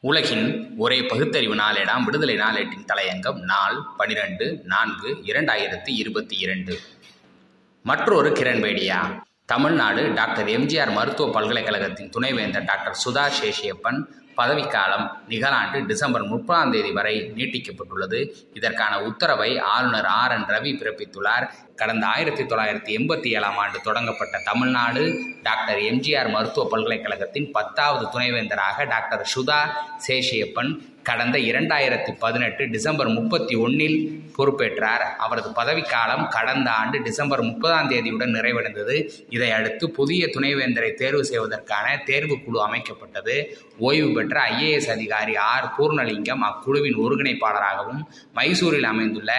உலகின் ஒரே பகுத்தறிவு நாளேடாம் விடுதலை நாளேட்டின் தலையங்கம் நாள் பனிரெண்டு நான்கு இரண்டாயிரத்தி இருபத்தி இரண்டு. மற்றொரு கிரண்பேடியா. தமிழ்நாடு டாக்டர் எம்ஜிஆர் மருத்துவ பல்கலைக்கழகத்தின் துணைவேந்தர் டாக்டர் சுதா சேஷியப்பன் பதவிக்காலம் நிகழாண்டு டிசம்பர் முப்பதாம் தேதி வரை நீட்டிக்கப்பட்டுள்ளது. இதற்கான உத்தரவை ஆளுநர் ஆர் என் ரவி பிறப்பித்துள்ளார். கடந்த ஆயிரத்தி தொள்ளாயிரத்தி எண்பத்தி ஏழாம் ஆண்டு தொடங்கப்பட்ட தமிழ்நாடு டாக்டர் எம்ஜிஆர் மருத்துவ பல்கலைக்கழகத்தின் பத்தாவது துணைவேந்தராக டாக்டர் சுதா சேஷியப்பன் கடந்த இரண்டாயிரத்தி பதினெட்டு டிசம்பர் முப்பத்தி ஒன்னில் பொறுப்பேற்றார். அவரது பதவிக்காலம் கடந்த ஆண்டு டிசம்பர் முப்பதாம் தேதியுடன் நிறைவடைந்தது. இதை அடுத்து புதிய துணைவேந்தரை தேர்வு செய்வதற்கான தேர்வுக்குழு அமைக்கப்பட்டது. ஓய்வு பெற்ற ஐஏஎஸ் அதிகாரி ஆர். பூர்ணலிங்கம் அக்குழுவின் ஒருங்கிணைப்பாளராகவும் மைசூரில் அமைந்துள்ள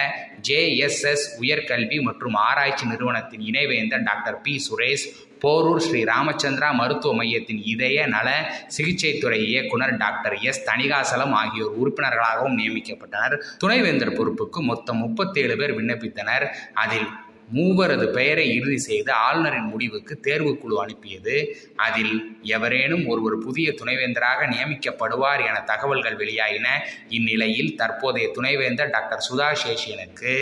ஜேஎஸ்எஸ் உயர்கல்வி மற்றும் ஆராய்ச்சி நிறுவனத்தின் இணைவேந்தர் டாக்டர் பி. சுரேஷ் போரூர் ஸ்ரீ ராமச்சந்திரா மருத்துவ மையத்தின் இதய நல சிகிச்சைத்துறை இயக்குனர் டாக்டர் எஸ் தணிகாசலம் ஆகியோர் உறுப்பினர்களாகவும் நியமிக்கப்பட்டனர். துணைவேந்தர் பொறுப்புக்கு மொத்தம் முப்பத்தேழு பேர் விண்ணப்பித்தனர். அதில் மூவரது பெயரை இறுதி செய்து ஆளுநரின் முடிவுக்கு தேர்வுக்குழு அனுப்பியது. அதில் எவரேனும் ஒருவர் புதிய துணைவேந்தராக நியமிக்கப்படுவார் என தகவல்கள் வெளியாயின. இந்நிலையில் தற்போதைய துணைவேந்தர் டாக்டர் சுதா சேஷியனுக்கு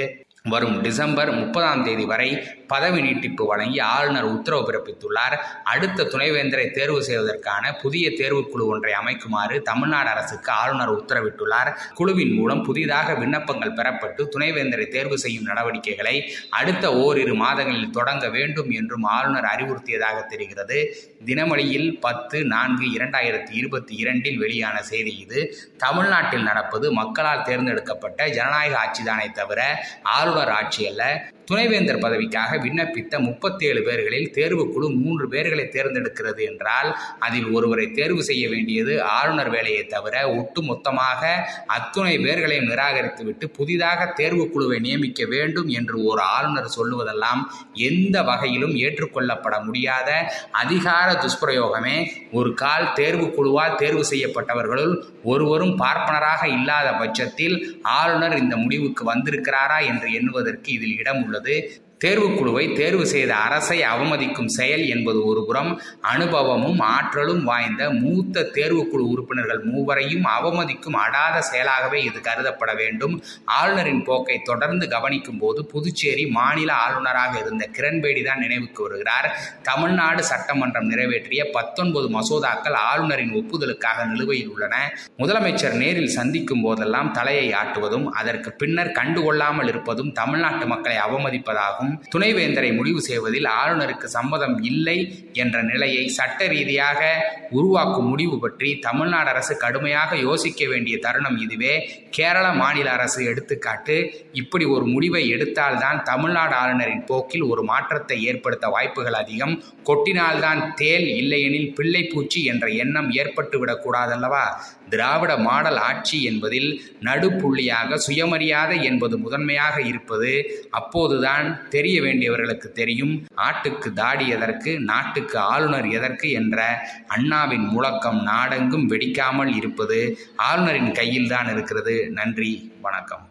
வரும் டிசம்பர் முப்பதாம் தேதி வரை பதவி நீட்டிப்பு வழங்கி ஆளுநர் உத்தரவு பிறப்பித்துள்ளார். அடுத்த துணைவேந்தரை தேர்வு செய்வதற்கான புதிய தேர்வுக்குழு ஒன்றை அமைக்குமாறு தமிழ்நாடு அரசுக்கு ஆளுநர் உத்தரவிட்டுள்ளார். குழுவின் மூலம் புதிதாக விண்ணப்பங்கள் பெறப்பட்டு துணைவேந்தரை தேர்வு செய்யும் நடவடிக்கைகளை அடுத்த ஓரிரு மாதங்களில் தொடங்க வேண்டும் என்றும் ஆளுநர் அறிவுறுத்தியதாக தெரிகிறது. தினமொழியில் பத்து நான்கு இரண்டாயிரத்தி இருபத்தி இரண்டில் வெளியான செய்தி இது. தமிழ்நாட்டில் நடப்பது மக்களால் தேர்ந்தெடுக்கப்பட்ட ஜனநாயக ஆட்சிதானே தவிர ஆளுநர் ஆட்சி அல்ல துணைவேந்தர் பதவிக்காக விண்ணப்பித்த முப்பத்தேழு பேர்களில் தேர்வுக்குழு மூன்று பேர்களை தேர்ந்தெடுக்கிறது என்றால் அதில் ஒருவரை தேர்வு செய்ய வேண்டியது ஆளுநர் வேலையை தவிர ஒட்டுமொத்தமாக அத்துணை பேர்களையும் நிராகரித்துவிட்டு புதிதாக தேர்வுக்குழுவை நியமிக்க வேண்டும் என்று ஒரு ஆளுநர் சொல்லுவதெல்லாம் எந்த வகையிலும் ஏற்றுக்கொள்ளப்பட முடியாத அதிகார துஷ்பிரயோகமே. ஒரு கால் தேர்வுக்குழுவால் தேர்வு செய்யப்பட்டவர்களுள் ஒருவரும் பார்ப்பனராக இல்லாத பட்சத்தில் ஆளுநர் இந்த முடிவுக்கு வந்திருக்கிறாரா என்று எண்ணுவதற்கு இதில் இடம் உள்ளது. உள்ளது தேர்வுக்குழுவை தேர்வு செய்த அரசை அவமதிக்கும் செயல் என்பது ஒருபுறம் அனுபவமும் ஆற்றலும் வாய்ந்த மூத்த தேர்வுக்குழு உறுப்பினர்கள் மூவரையும் அவமதிக்கும் அடாத செயலாகவே இது கருதப்பட வேண்டும். ஆளுநரின் போக்கை தொடர்ந்து கவனிக்கும் போது புதுச்சேரி மாநில ஆளுநராக இருந்த கிரண்பேடி தான் நினைவுக்கு வருகிறார். தமிழ்நாடு சட்டமன்றம் நிறைவேற்றிய பத்தொன்பது மசோதாக்கள் ஆளுநரின் ஒப்புதலுக்காக நிலுவையில் உள்ளன. முதலமைச்சர் நேரில் சந்திக்கும் போதெல்லாம் தலையை ஆட்டுவதும் அதற்கு பின்னர் கண்டுகொள்ளாமல் இருப்பதும் தமிழ்நாட்டு மக்களை அவமதிப்பதாகும். ஆகும் துணைவேந்தரை முடிவு செய்வதில் ஆளுநருக்கு சம்மதம் இல்லை என்ற நிலையை சட்ட ரீதியாக உருவாக்கும் முடிவு பற்றி தமிழ்நாடு அரசு கடுமையாக யோசிக்க வேண்டிய தருணம் இதுவே. கேரள மாநில அரசு எடுத்துக்காட்டு இப்படி ஒரு முடிவை எடுத்தால்தான் தமிழ்நாடு ஆளுநரின் போக்கில் ஒரு மாற்றத்தை ஏற்படுத்த வாய்ப்புகள் அதிகம். கொட்டினால்தான் தேல் இல்லையெனில் பிள்ளை பூச்சி என்ற எண்ணம் ஏற்பட்டுவிடக்கூடாதல்லவா திராவிட மாடல் ஆட்சி என்பதில் நடுப்புள்ளியாக சுயமரியாதை என்பது முதன்மையாக இருப்பது அப்போதுதான் தெரிய வேண்டியவர்களுக்கு தெரியும். ஆட்டுக்கு தாடி எதற்கு நாட்டுக்கு ஆளுநர் எதற்கு என்ற அண்ணாவின் முழக்கம் நாடெங்கும் வெடிக்காமல் இருப்பது ஆளுநரின் கையில்தான் இருக்கிறது. நன்றி வணக்கம்.